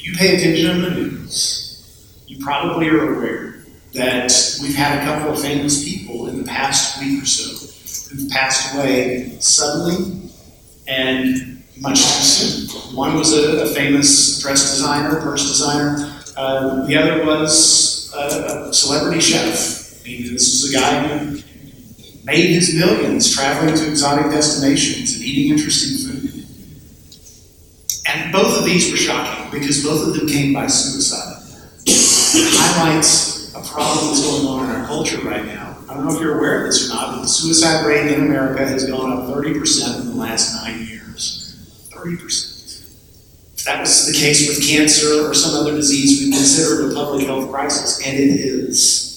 If you pay attention to the news, you probably are aware that we've had a couple of famous people in the past week or so who've passed away suddenly and much too soon. One was a, a famous dress designer, purse designer. Uh, the other was a, a celebrity chef. I mean, this is a guy who made his millions traveling to exotic destinations and eating interesting food. And both of these were shocking because both of them came by suicide. It highlights a problem that's going on in our culture right now. I don't know if you're aware of this or not, but the suicide rate in America has gone up 30% in the last nine years. 30%. If that was the case with cancer or some other disease, we consider it a public health crisis, and it is.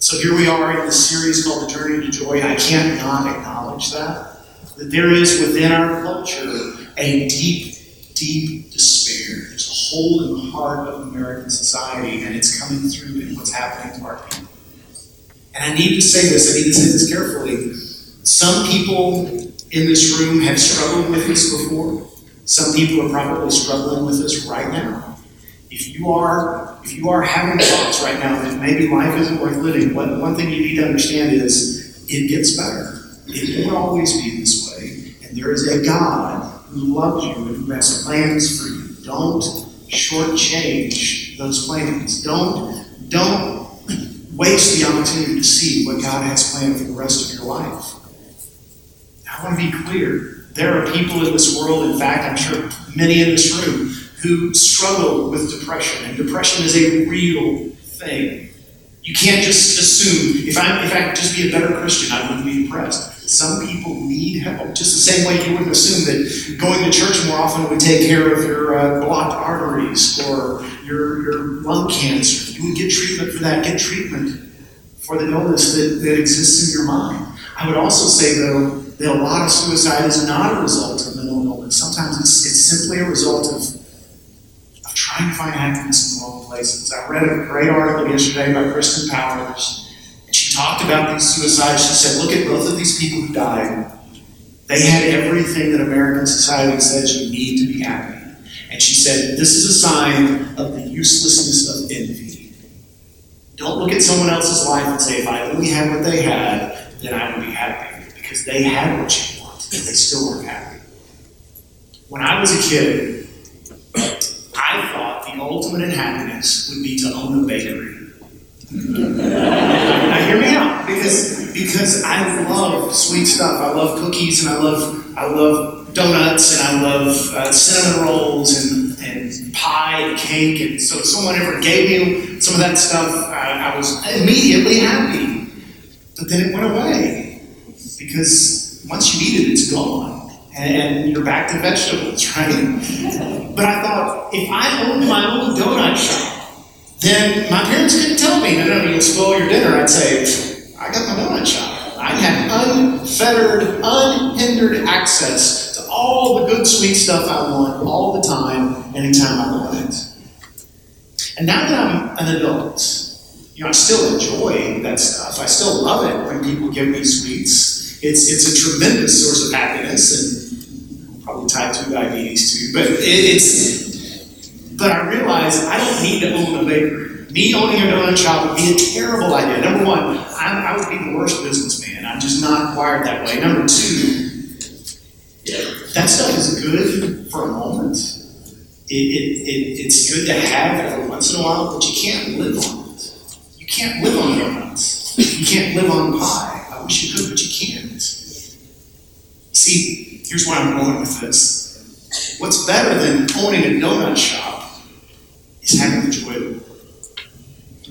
So here we are in this series called The Journey to Joy. I can't not acknowledge that. That there is within our culture a deep, deep despair. There's a hole in the heart of American society, and it's coming through in what's happening to our people. And I need to say this, I need to say this carefully. Some people in this room have struggled with this before. Some people are probably struggling with this right now. If you are, if you are having thoughts right now that maybe life isn't worth living, one, one thing you need to understand is it gets better. It won't always be this way. And there is a God who loves you and who has plans for you. Don't shortchange those plans. Don't, don't waste the opportunity to see what God has planned for the rest of your life. I want to be clear. There are people in this world, in fact, I'm sure many in this room, who struggle with depression, and depression is a real thing. You can't just assume, if I, if I could just be a better Christian, I wouldn't be depressed. Some people need help, just the same way you wouldn't assume that going to church more often would take care of your uh, blocked arteries or your, your lung cancer. You would get treatment for that. Get treatment for the illness that, that exists in your mind. I would also say, though, that a lot of suicide is not a result of mental illness. Sometimes it's, it's simply a result of trying to find happiness in the wrong places. I read a great article yesterday by Kirsten Powers, talked about these suicides. She said, Look at both of these people who died. They had everything that American society says you need to be happy. And she said, This is a sign of the uselessness of envy. Don't look at someone else's life and say, If I only had what they had, then I would be happy. Because they had what you want, and they still weren't happy. When I was a kid, I thought the ultimate in happiness would be to own a bakery. now hear me out, because because I love sweet stuff. I love cookies and I love I love donuts and I love uh, cinnamon rolls and, and pie and cake. And so if someone ever gave me some of that stuff, I, I was immediately happy. But then it went away because once you eat it, it's gone and you're back to vegetables, right? But I thought, if I owned my own donut shop, then my parents couldn't tell me, no, no, you'll spoil your dinner. I'd say, I got my donut shop. I had unfettered, unhindered access to all the good, sweet stuff I want all the time, anytime I want it. And now that I'm an adult, you know, I still enjoy that stuff. I still love it when people give me sweets. It's, it's a tremendous source of happiness and probably tied to diabetes too. But it, it's, but I realize I don't need to own a bakery. Me owning a donut shop would be a terrible idea. Number one, I, I would be the worst businessman. I'm just not wired that way. Number two, that stuff is good for a moment. It, it, it, it's good to have every once in a while, but you can't live on it. You can't live on donuts. You can't live on pie. I wish you could, but you can't. See, here's where I'm going with this. What's better than owning a donut shop is having the joy of.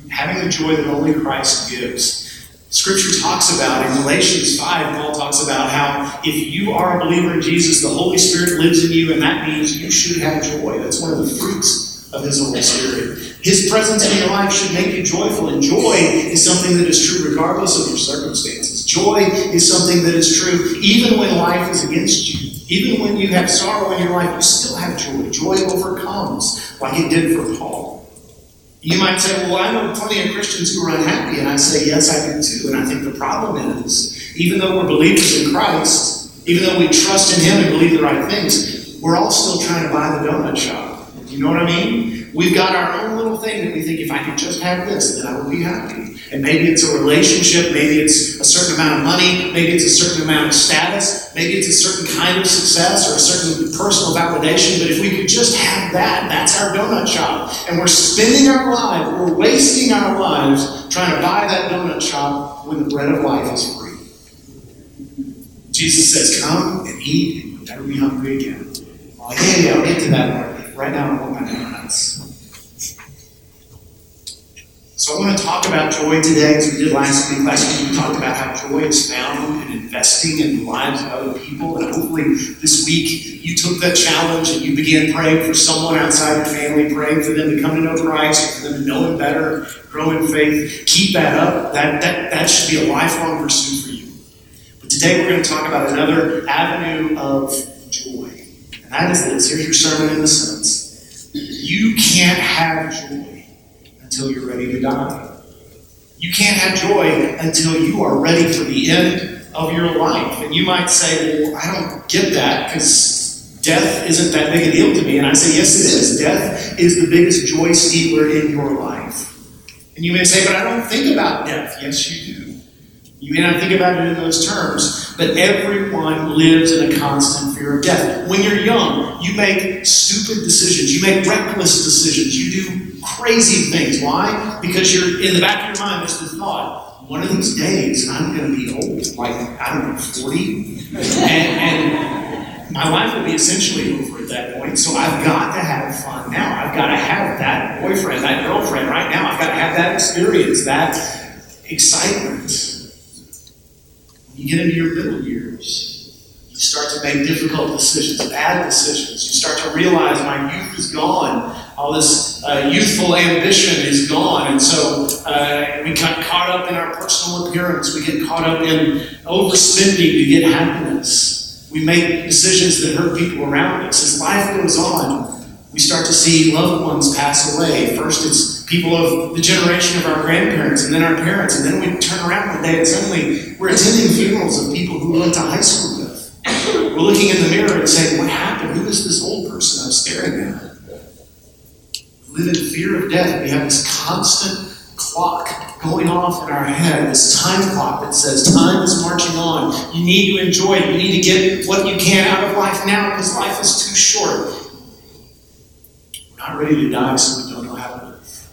Having the joy that only Christ gives. Scripture talks about, in Galatians 5, Paul talks about how if you are a believer in Jesus, the Holy Spirit lives in you, and that means you should have joy. That's one of the fruits of His Holy Spirit. His presence in your life should make you joyful, and joy is something that is true regardless of your circumstances. Joy is something that is true even when life is against you. Even when you have sorrow in your life, you still have joy. Joy overcomes, like it did for Paul. You might say, Well, I know plenty of Christians who are unhappy, and I say, Yes, I do too. And I think the problem is, even though we're believers in Christ, even though we trust in Him and believe the right things, we're all still trying to buy the donut shop. Do you know what I mean? We've got our own little thing that we think if I could just have this, then I will be happy. And maybe it's a relationship, maybe it's a certain amount of money, maybe it's a certain amount of status, maybe it's a certain kind of success or a certain personal validation. But if we could just have that, that's our donut shop. And we're spending our lives, we're wasting our lives trying to buy that donut shop when the bread of life is free. Jesus says, Come and eat, and you'll never be hungry again. Yeah, yeah, I'll get to that Right now, I want my donuts. So I want to talk about joy today, as we did last week. Last week we talked about how joy is found in investing in the lives of other people. And hopefully this week you took that challenge and you began praying for someone outside your family, praying for them to come to know Christ, for them to know Him better, grow in faith. Keep that up. That, that, that should be a lifelong pursuit for you. But today we're going to talk about another avenue of joy. And that is this. Here's your sermon in the sentence. You can't have joy until you're ready to die. You can't have joy until you are ready for the end of your life. And you might say, well, I don't get that because death isn't that big a deal to me. And I say, yes, it is. Death is the biggest joy stealer in your life. And you may say, but I don't think about death. Yes, you do. You may not think about it in those terms, but everyone lives in a constant fear of death. When you're young, you make stupid decisions, you make reckless decisions, you do crazy things. Why? Because you're in the back of your mind, there's the thought, one of these days I'm going to be old, like, I don't know, 40, and, and my life will be essentially over at that point, so I've got to have fun now. I've got to have that boyfriend, that girlfriend right now. I've got to have that experience, that excitement When you get into your middle years, you start to make difficult decisions, bad decisions. You start to realize my youth is gone. All this uh, youthful ambition is gone. And so uh, we get caught up in our personal appearance. We get caught up in overspending to get happiness. We make decisions that hurt people around us. As life goes on, we start to see loved ones pass away. First, it's people of the generation of our grandparents, and then our parents, and then we turn around one day and suddenly we're attending funerals of people who went to high school. We're looking in the mirror and saying, What happened? Who is this old person I'm staring at? We live in fear of death. We have this constant clock going off in our head, this time clock that says time is marching on. You need to enjoy it. You need to get what you can out of life now because life is too short. We're not ready to die, so we don't know how to live.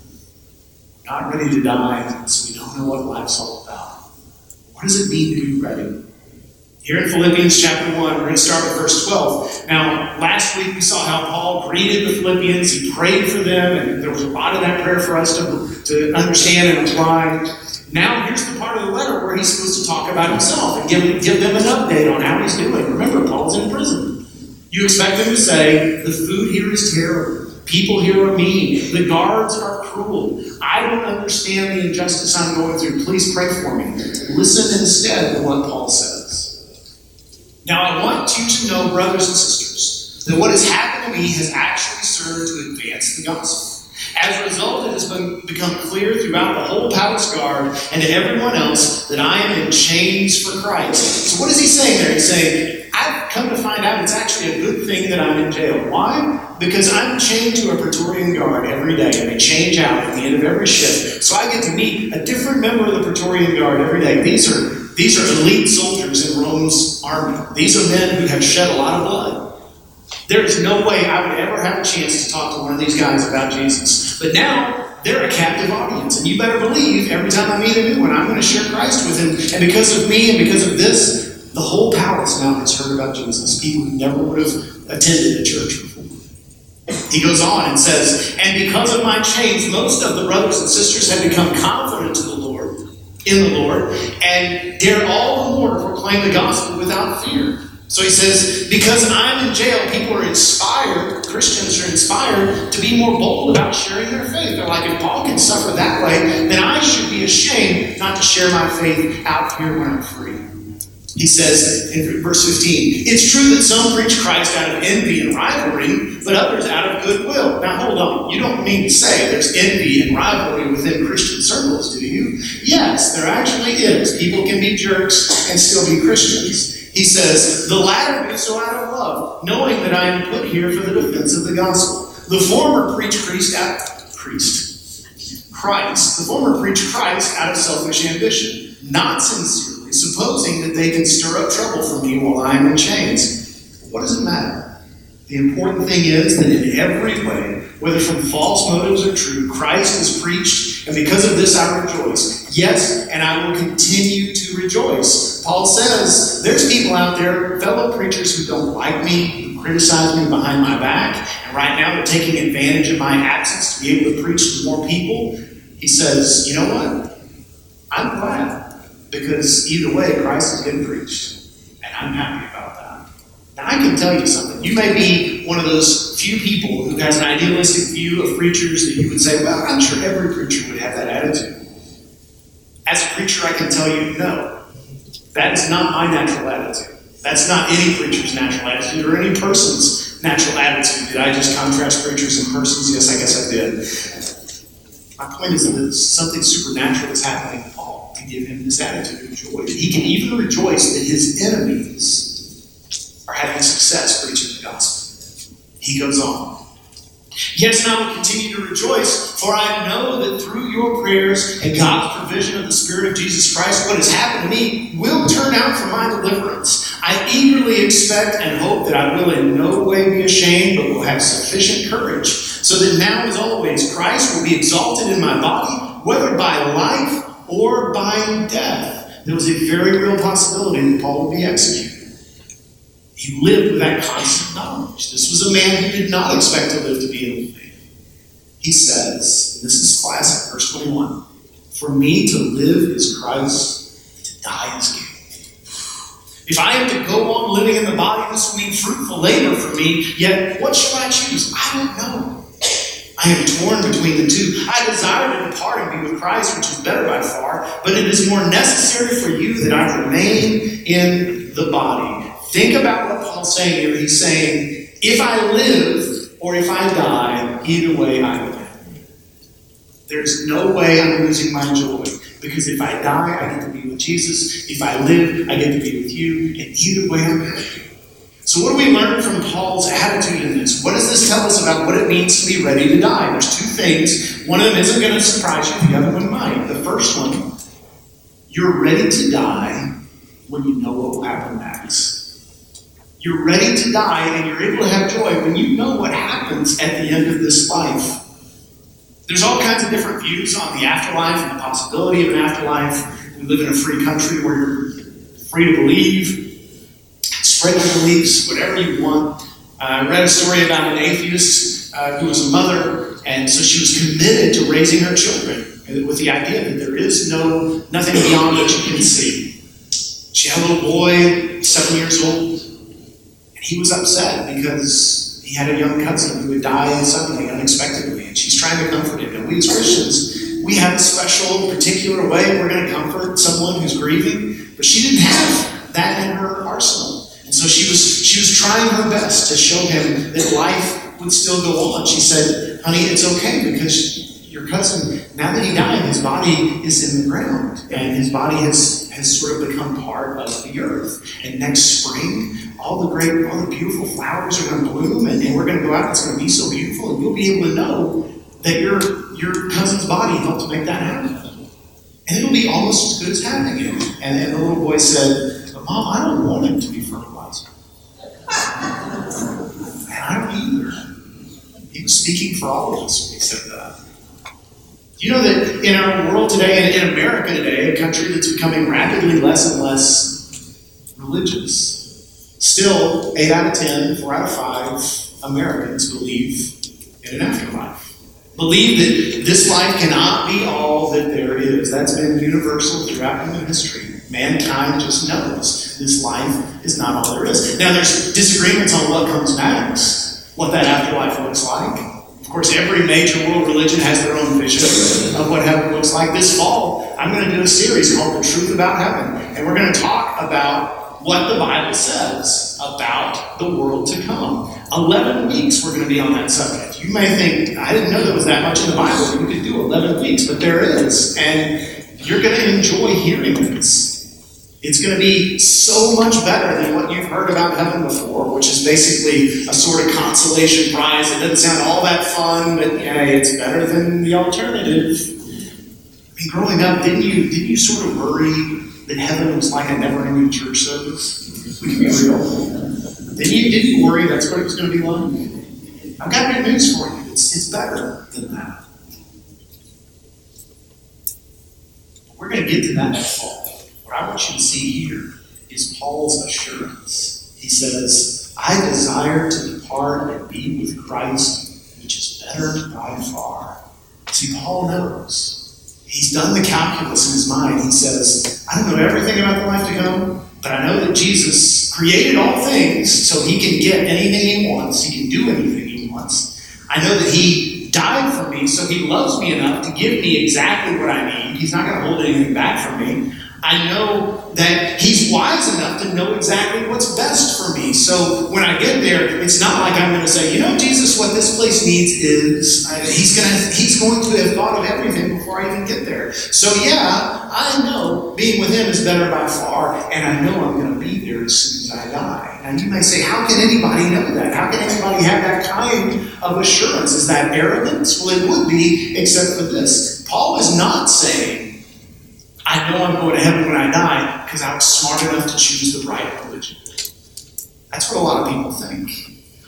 We're not ready to die, so we don't know what life's all about. What does it mean to be ready? Here in Philippians chapter 1, we're going to start with verse 12. Now, last week we saw how Paul greeted the Philippians, he prayed for them, and there was a lot of that prayer for us to, to understand and apply. Now, here's the part of the letter where he's supposed to talk about himself and give, give them an update on how he's doing. Remember, Paul's in prison. You expect him to say, The food here is terrible. People here are mean. The guards are cruel. I don't understand the injustice I'm going through. Please pray for me. Listen instead to what Paul says. Now, I want you to know, brothers and sisters, that what has happened to me has actually served to advance the gospel. As a result, it has been, become clear throughout the whole palace guard and to everyone else that I am in chains for Christ. So, what is he saying there? He's saying, I've come to find out it's actually a good thing that I'm in jail. Why? Because I'm chained to a Praetorian Guard every day, and they change out at the end of every shift. So I get to meet a different member of the Praetorian Guard every day. These are these are elite soldiers in Rome's army. These are men who have shed a lot of blood. There is no way I would ever have a chance to talk to one of these guys about Jesus. But now they're a captive audience, and you better believe every time I meet a new one, I'm going to share Christ with him. And because of me and because of this, the whole palace now has heard about Jesus, people who never would have attended a church before. He goes on and says, And because of my chains, most of the brothers and sisters have become confident to the in the Lord, and dare all the more to proclaim the gospel without fear. So he says, Because I'm in jail, people are inspired, Christians are inspired to be more bold about sharing their faith. They're like, if Paul can suffer that way, then I should be ashamed not to share my faith out here when I'm free. He says in verse 15, It's true that some preach Christ out of envy and rivalry, but others out of goodwill. Now hold on, you don't mean to say there's envy and rivalry within Christian circles, do you? Yes, there actually is. People can be jerks and still be Christians. He says, The latter do so out of love, knowing that I am put here for the defense of the gospel. the former preach Christ out priest. Christ. The former preach Christ out of selfish ambition, not sincerely, supposing that they can stir up trouble for me while I am in chains. What does it matter? The important thing is that in every way, whether from false motives or true, Christ is preached, and because of this I rejoice. Yes, and I will continue to rejoice. Paul says there's people out there, fellow preachers who don't like me, who criticize me behind my back, and right now they're taking advantage of my absence to be able to preach to more people. He says, you know what? I'm glad because either way, Christ has been preached, and I'm happy about that. Now, I can tell you something. You may be one of those few people who has an idealistic view of preachers that you would say, well, I'm sure every preacher would have that attitude. As a preacher, I can tell you, no. That is not my natural attitude. That's not any preacher's natural attitude or any person's natural attitude. Did I just contrast preachers and persons? Yes, I guess I did. My point is that something supernatural is happening to give him this attitude of joy. That he can even rejoice that his enemies are having success preaching the gospel. He goes on. Yes, and I will continue to rejoice, for I know that through your prayers and God's provision of the Spirit of Jesus Christ, what has happened to me will turn out for my deliverance. I eagerly expect and hope that I will in no way be ashamed, but will have sufficient courage, so that now as always Christ will be exalted in my body, whether by life or by death. There was a very real possibility that Paul would be executed. He lived with that constant knowledge. This was a man who did not expect to live to be in the faith. He says, this is classic, verse 21 For me to live is Christ, to die is gain. If I am to go on living in the body, this will mean fruitful labor for me. Yet, what shall I choose? I don't know. I am torn between the two. I desire to depart and be with Christ, which is better by far, but it is more necessary for you that I remain in the body. Think about what Paul's saying here. He's saying, if I live or if I die, either way I win. There's no way I'm losing my joy. Because if I die, I get to be with Jesus. If I live, I get to be with you. And either way, I'm happy. So, what do we learn from Paul's attitude in this? What does this tell us about what it means to be ready to die? There's two things. One of them isn't going to surprise you, the other one might. The first one, you're ready to die when you know what will happen next. You're ready to die and you're able to have joy when you know what happens at the end of this life. There's all kinds of different views on the afterlife and the possibility of an afterlife. We live in a free country where you're free to believe, spread beliefs, whatever you want. Uh, I read a story about an atheist uh, who was a mother, and so she was committed to raising her children with the idea that there is no nothing beyond what you can see. She had a little boy, seven years old, and he was upset because he had a young cousin who had died suddenly, unexpectedly, and she's trying to comfort him. And we as Christians, we have a special, particular way we're going to comfort someone who's grieving, but she didn't have that in her arsenal. So she was she was trying her best to show him that life would still go on. She said, "Honey, it's okay because your cousin, now that he died, his body is in the ground, and his body has has sort of become part of the earth. And next spring, all the great, all the beautiful flowers are going to bloom, and, and we're going to go out. It's going to be so beautiful, and you'll be able to know that your your cousin's body helped make that happen. And it'll be almost as good as having him. And, and the little boy said, Mom, I don't want him to be fertilized. and I don't either. He was speaking for all of us when he said that. You know that in our world today, in America today, a country that's becoming rapidly less and less religious, Still, 8 out of 10, 4 out of 5 Americans believe in an afterlife. Believe that this life cannot be all that there is. That's been universal throughout human history. Mankind just knows this life is not all there is. Now, there's disagreements on what comes next, what that afterlife looks like. Of course, every major world religion has their own vision of what heaven looks like. This fall, I'm going to do a series called The Truth About Heaven. And we're going to talk about what the Bible says about the world to come. 11 weeks we're going to be on that subject. You may think, I didn't know there was that much in the Bible. You could do 11 weeks, but there is. And you're going to enjoy hearing this. It's going to be so much better than what you've heard about heaven before, which is basically a sort of consolation prize. It doesn't sound all that fun, but yeah, it's better than the alternative. I mean, growing up, didn't you didn't you sort of worry that heaven was like a never-ending church service? We can be real. Didn't you didn't you worry that's what it was going to be like? I've got good news for you. It's, it's better than that. We're going to get to that I want you to see here is Paul's assurance. He says, I desire to depart and be with Christ, which is better by far. See, Paul knows. He's done the calculus in his mind. He says, I don't know everything about the life to come, but I know that Jesus created all things so he can get anything he wants, he can do anything he wants. I know that he died for me, so he loves me enough to give me exactly what I need. He's not going to hold anything back from me. I know that He's wise enough to know exactly what's best for me. So when I get there, it's not like I'm going to say, you know, Jesus, what this place needs is He's going to He's going to have thought of everything before I even get there. So yeah, I know being with Him is better by far, and I know I'm going to be there as soon as I die. And you may say, how can anybody know that? How can anybody have that kind of assurance? Is that arrogance? Well, it would be, except for this. Paul is not saying I know I'm going to heaven when I die because I was smart enough to choose the right religion. That's what a lot of people think.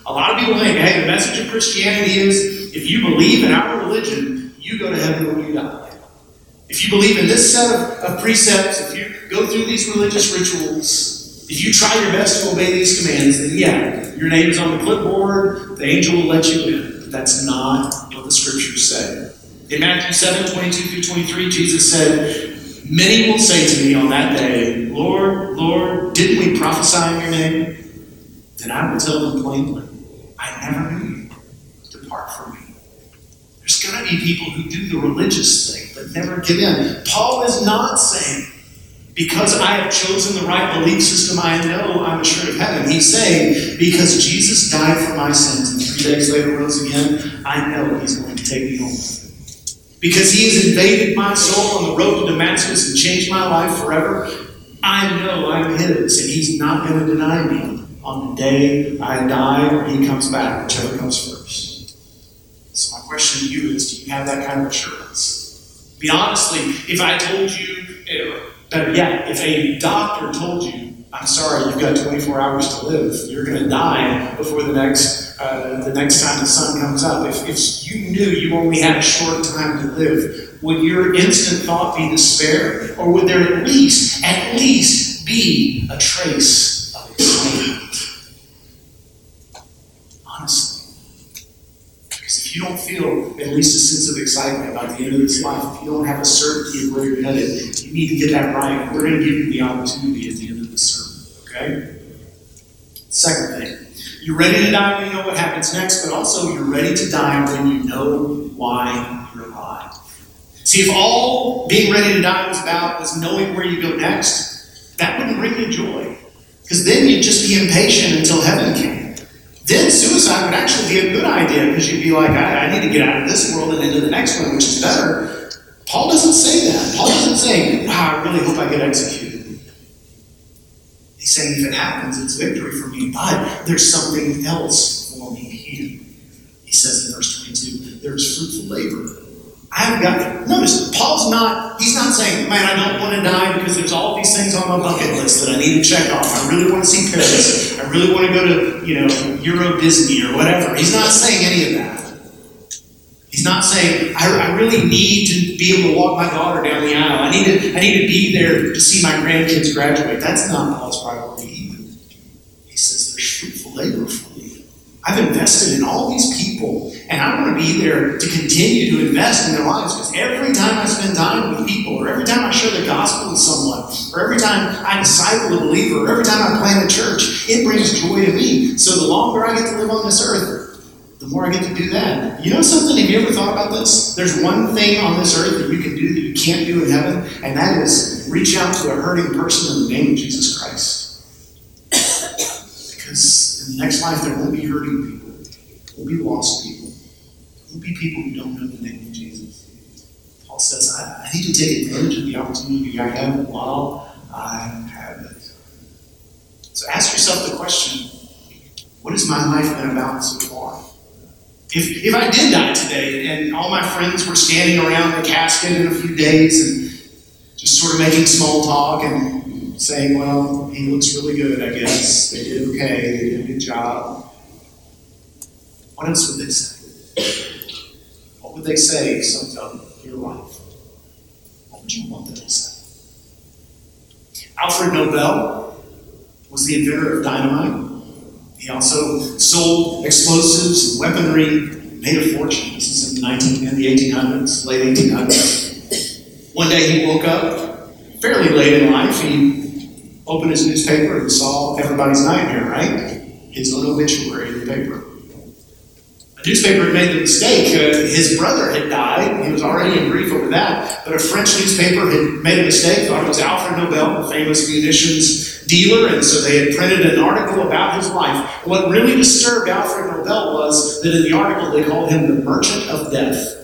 A lot of people think, hey, the message of Christianity is if you believe in our religion, you go to heaven when you die. If you believe in this set of, of precepts, if you go through these religious rituals, if you try your best to obey these commands, then yeah, your name is on the clipboard, the angel will let you in. But that's not what the scriptures say. In Matthew 7 22 through 23, Jesus said, Many will say to me on that day, Lord, Lord, didn't we prophesy in your name? Then I will tell them plainly, I never knew you. Depart from me. There's going to be people who do the religious thing but never get in. Paul is not saying, because I have chosen the right belief system, I know I'm assured of heaven. He's saying, because Jesus died for my sins and three days later rose again, I know he's going to take me home. Because he has invaded my soul on the road to Damascus and changed my life forever, I know I'm his, and he's not going to deny me on the day I die or he comes back, whichever comes first. So, my question to you is do you have that kind of assurance? Be honestly, if I told you, eh, better yet, if a doctor told you, I'm sorry, you've got 24 hours to live, you're going to die before the next uh, the next time the sun comes up. If, if you knew you only had a short time to live, would your instant thought be despair? Or would there at least, at least be a trace of excitement? Honestly. Because if you don't feel at least a sense of excitement about the end of this life, if you don't have a certainty of where you're headed, you need to get that right. We're going to give you the opportunity at the end. Okay? Second thing. You're ready to die when you know what happens next, but also you're ready to die when you know why you're alive. See, if all being ready to die was about was knowing where you go next, that wouldn't bring you joy. Because then you'd just be impatient until heaven came. Then suicide would actually be a good idea because you'd be like, I, I need to get out of this world and into the next one, which is better. Paul doesn't say that. Paul doesn't say, wow, I really hope I get executed. He's saying if it happens, it's victory for me, but there's something else for me here. He says in verse 22, there's fruitful labor. I haven't got notice, Paul's not, he's not saying, man, I don't want to die because there's all these things on my bucket list that I need to check off. I really want to see Paris. I really want to go to, you know, Euro Disney or whatever. He's not saying any of that. He's not saying, I, I, really need to be able to walk my daughter down the aisle. I need to, I need to be there to see my grandkids graduate. That's not Paul's priority either. He says, there's fruitful labor for me. I've invested in all these people, and I want to be there to continue to invest in their lives because every time I spend time with people, or every time I share the gospel with someone, or every time I disciple a believer, or every time I plant a church, it brings joy to me. So the longer I get to live on this earth, the more I get to do that. You know something? Have you ever thought about this? There's one thing on this earth that you can do that you can't do in heaven, and that is reach out to a hurting person in the name of Jesus Christ. Because in the next life, there won't be hurting people, there won't be lost people, there won't be people who don't know the name of Jesus. Paul says, I, I need to take advantage of the opportunity I have while I have it. So ask yourself the question what has my life been about so far? If, if I did die today and all my friends were standing around the casket in a few days and just sort of making small talk and saying, well, he looks really good, I guess. They did okay, they did a good job. What else would they say? What would they say summed up your life? What would you want them to say? Alfred Nobel was the inventor of dynamite. He also sold explosives and weaponry, made a fortune. This is in the, 19, in the 1800s, late 1800s. One day he woke up fairly late in life. He opened his newspaper and saw everybody's nightmare, right? His own obituary in the paper. A newspaper had made the mistake. Uh, his brother had died. He was already in grief over that. But a French newspaper had made a mistake, thought it was Alfred Nobel, the famous munitions dealer, and so they had printed an article about his life. What really disturbed Alfred Nobel was that in the article they called him the merchant of death.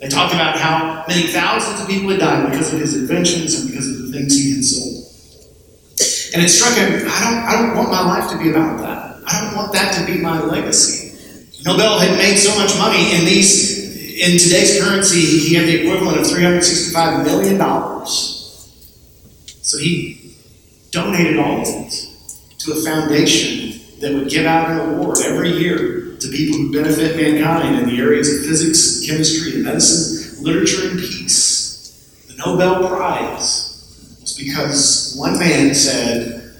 They talked about how many thousands of people had died because of his inventions and because of the things he had sold. And it struck him, I don't, I don't want my life to be about that. I don't want that to be my legacy. Nobel had made so much money in these, in today's currency, he had the equivalent of $365 million. So he donated all of it to a foundation that would give out an award every year to people who benefit mankind in the areas of physics, chemistry, and medicine, literature, and peace. The Nobel Prize was because one man said,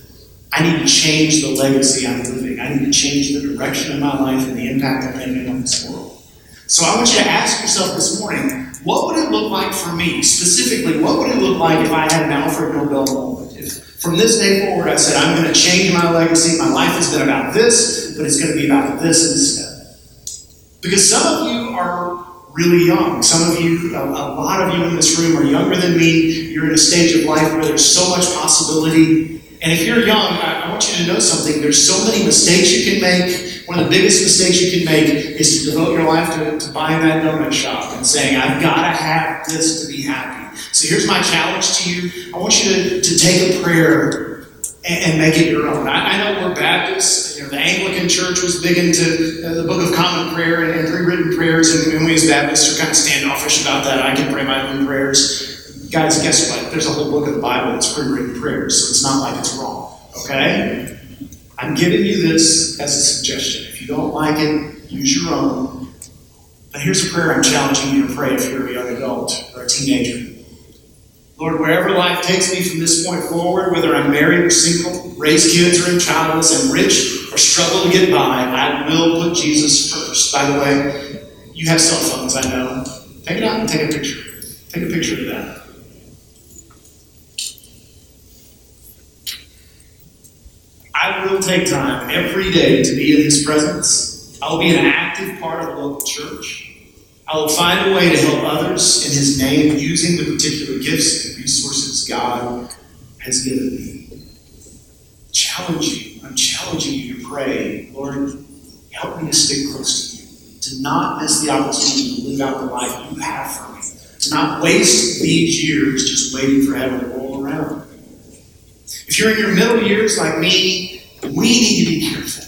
I need to change the legacy I'm living. I need to change the direction of my life and the impact I'm making on this world. So I want you to ask yourself this morning, what would it look like for me? Specifically, what would it look like if I had an Alfred Nobel moment? If from this day forward, I said, I'm going to change my legacy. My life has been about this, but it's going to be about this instead. Because some of you are really young. Some of you, a, a lot of you in this room, are younger than me. You're in a stage of life where there's so much possibility. And if you're young, I, I want you to know something. There's so many mistakes you can make. One of the biggest mistakes you can make is to devote your life to, to buying that donut shop and saying, I've got to have this to be happy. So here's my challenge to you. I want you to, to take a prayer and, and make it your own. I, I, know we're Baptists. You know, the Anglican Church was big into uh, the Book of Common Prayer and, and pre-written prayers, and, and we as Baptists are kind of standoffish about that. I can pray my own prayers. Guys, guess what? There's a whole book of the Bible that's pre-written prayers, so it's not like it's wrong. Okay? I'm giving you this as a suggestion. If you don't like it, use your own. But here's a prayer I'm challenging you to pray if you're a young adult or a teenager. Lord, wherever life takes me from this point forward, whether I'm married or single, raise kids or in childless, and rich or struggle to get by, I will put Jesus first. By the way, you have cell phones, I know. Take it out and take a picture. Take a picture of that. I will take time every day to be in His presence. I will be an active part of the local church. I will find a way to help others in His name using the particular gifts and resources God has given me. Challenge you. I'm challenging you to pray, Lord, help me to stick close to you, to not miss the opportunity to live out the life you have for me, to not waste these years just waiting for heaven to roll around. If you're in your middle years like me, we need to be careful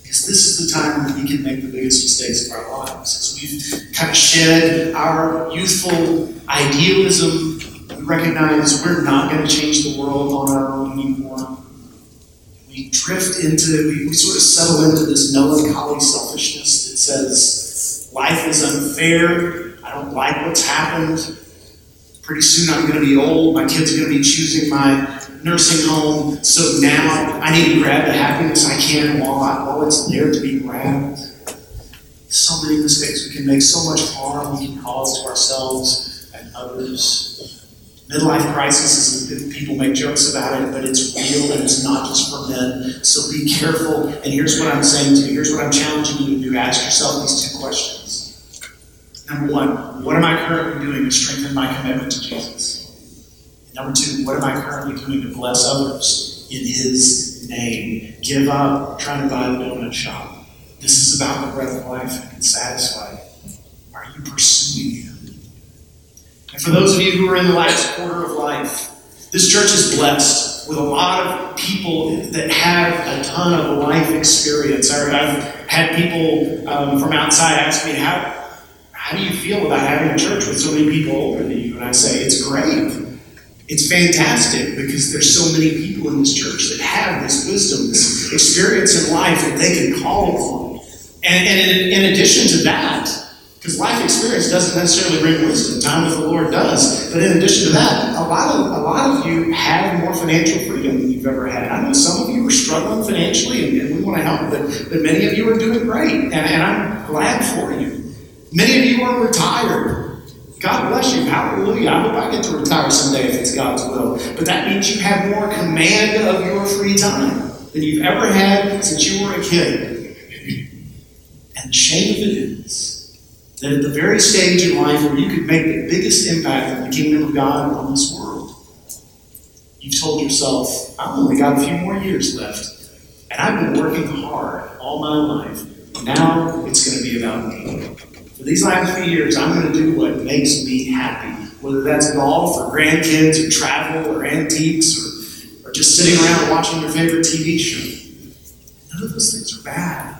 because this is the time when we can make the biggest mistakes of our lives. As we've kind of shed our youthful idealism, we recognize we're not going to change the world on our own anymore. We drift into, we, we sort of settle into this melancholy selfishness that says life is unfair. I don't like what's happened. Pretty soon I'm going to be old. My kids are going to be choosing my nursing home. So now I need to grab the happiness I can while, I, while it's there to be grabbed. So many mistakes we can make, so much harm we can cause to ourselves and others. Midlife crisis is people make jokes about it, but it's real and it's not just for men. So be careful. And here's what I'm saying to you. Here's what I'm challenging you to do. Ask yourself these two questions. Number one, what am I currently doing to strengthen my commitment to Jesus? Number two, what am I currently doing to bless others in His name? Give up trying to buy the donut shop. This is about the bread of life and can satisfy. Are you pursuing Him? And for those of you who are in the last quarter of life, This church is blessed with a lot of people that have a ton of life experience. I've had people um, from outside ask me, how, how do you feel about having a church with so many people older than you? And I say, it's great. It's fantastic because there's so many people in this church that have this wisdom, this experience in life that they can call upon. And, and in, in addition to that, because life experience doesn't necessarily bring wisdom. Time with the Lord does. But in addition to that, a lot of a lot of you have more financial freedom than you've ever had. I know some of you are struggling financially, and, we want to help, but, but many of you are doing great, and, and I'm glad for you. Many of you are retired. God bless you. Hallelujah. I hope I get to retire someday if it's God's will. But that means you have more command of your free time than you've ever had since you were a kid. And the shame of it is that at the very stage in life where you could make the biggest impact on the kingdom of God on this world, you've told yourself, I've only got a few more years left, and I've been working hard all my life. Now it's going to be about me. For these last few years, I'm going to do what makes me happy, whether that's golf or grandkids or travel or antiques or, or just sitting around watching your favorite TV show. None of those things are bad.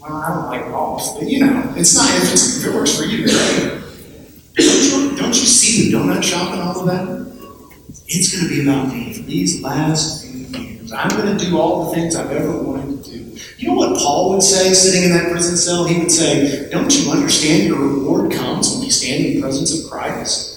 Well, I don't like golf, but you know, it's not, it's, if it works for you. Don't you, don't you see the donut shop and all of that? It's going to be about me for these last few years. I'm going to do all the things I've ever wanted to do. You know what Paul would say sitting in that prison cell? He would say, Don't you understand your reward comes when you stand in the presence of Christ?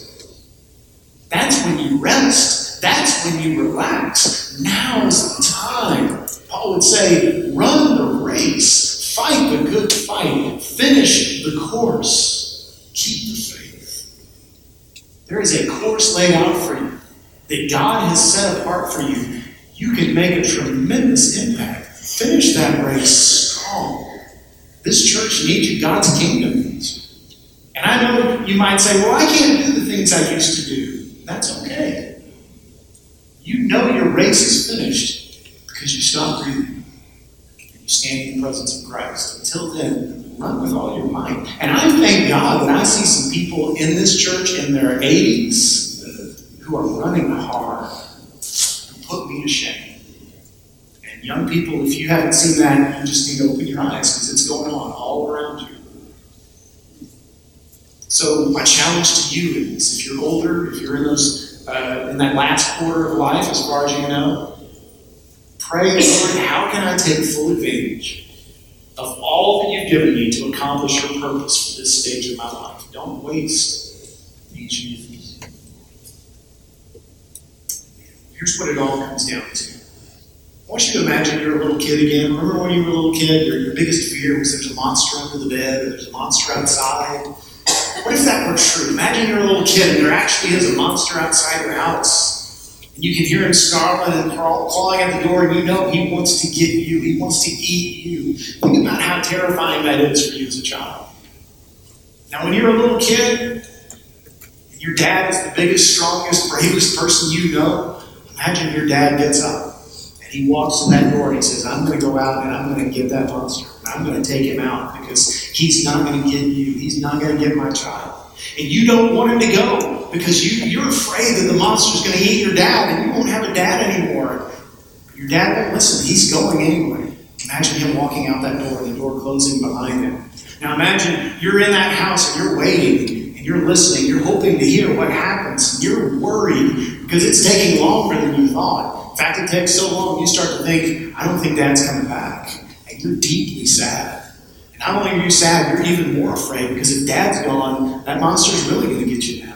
That's when you rest. That's when you relax. Now is the time. Paul would say, Run the race Fight the good fight. Finish the course. Keep the faith. There is a course laid out for you that God has set apart for you. You can make a tremendous impact. Finish that race strong. This church needs you. God's kingdom needs you. And I know you might say, well, I can't do the things I used to do. That's okay. You know your race is finished because you stopped breathing You stand in the presence of Christ. Until then, run with all your might. And I thank God that I see some people in this church in their 80s who are running hard and put me to shame. And young people, if you haven't seen that, you just need to open your eyes because it's going on all around you. So my challenge to you is, if you're older, if you're in those uh, in that last quarter of life, as far as you know, Pray, Lord, how can I take full advantage of all that you've given me to accomplish your purpose for this stage of my life? Don't waste these years. Here's what it all comes down to. I want you to imagine you're a little kid again. Remember when you were a little kid, your, your biggest fear was there's a monster under the bed, or there's a monster outside. What if that were true? Imagine you're a little kid and there actually is a monster outside your house. And you can hear him snarling and clawing at the door, and you know he wants to get you. He wants to eat you. Think about how terrifying that is for you as a child. Now, when you're a little kid, your dad is the biggest, strongest, bravest person you know. Imagine your dad gets up he walks in that door and he says, I'm going to go out and I'm going to get that monster. I'm going to take him out because he's not going to get you. He's not going to get my child. And you don't want him to go because you, you're afraid that the monster's going to eat your dad and you won't have a dad anymore. Your dad won't listen. He's going anyway. Imagine him walking out that door and the door closing behind him. Now imagine you're in that house and you're waiting and you're listening. You're hoping to hear what happens. You're worried because it's taking longer than you thought. Fact, it takes so long you start to think, I don't think dad's coming back. And you're deeply sad. And not only are you sad, you're even more afraid because if dad's gone, that monster's really going to get you now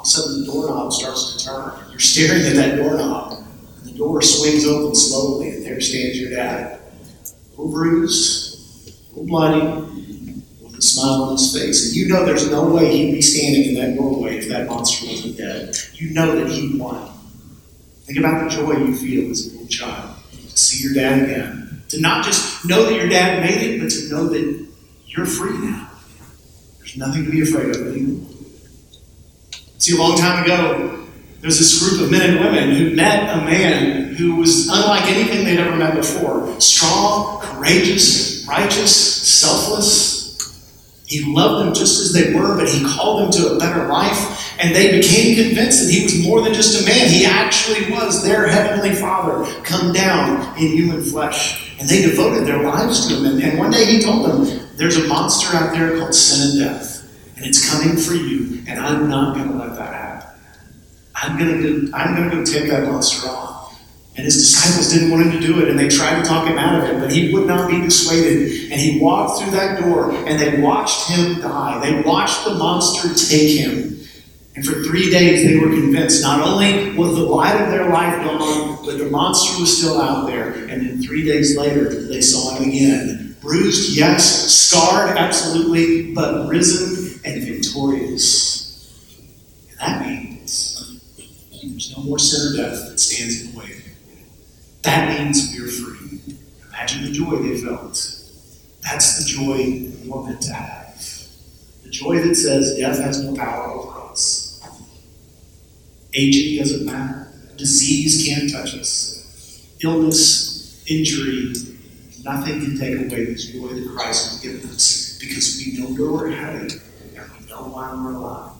all of a sudden the doorknob starts to turn. You're staring at that doorknob, and the door swings open slowly, and there stands your dad. A little bruised, a little bloody, with a smile on his face. And you know there's no way he'd be standing in that doorway if that monster wasn't dead. You know that he won. Think about the joy you feel as a little child to see your dad again. To not just know that your dad made it, but to know that you're free now. There's nothing to be afraid of anymore. See, a long time ago, there was this group of men and women who met a man who was unlike anything they'd ever met before strong, courageous, righteous, selfless. He loved them just as they were, but he called them to a better life. And they became convinced that he was more than just a man. He actually was their heavenly father come down in human flesh. And they devoted their lives to him. And, one day he told them, There's a monster out there called sin and death. And it's coming for you. And I'm not going to let that happen. I'm going to I'm going to go take that monster on. And his disciples didn't want him to do it, and they tried to talk him out of it, but he would not be dissuaded. And he walked through that door, and they watched him die. They watched the monster take him. And for three days, they were convinced not only was the light of their life gone, but the monster was still out there. And then three days later, they saw him again. Bruised, yes. Scarred, absolutely. But risen and victorious. And that means there's no more sin or death that stands in the way that means we're free. Imagine the joy they felt. That's the joy we want them to have. The joy that says death has no power over us. Aging doesn't matter. Disease can't touch us. Illness, injury, nothing can take away this joy that Christ has given us because we know where we're headed and we know why we're alive.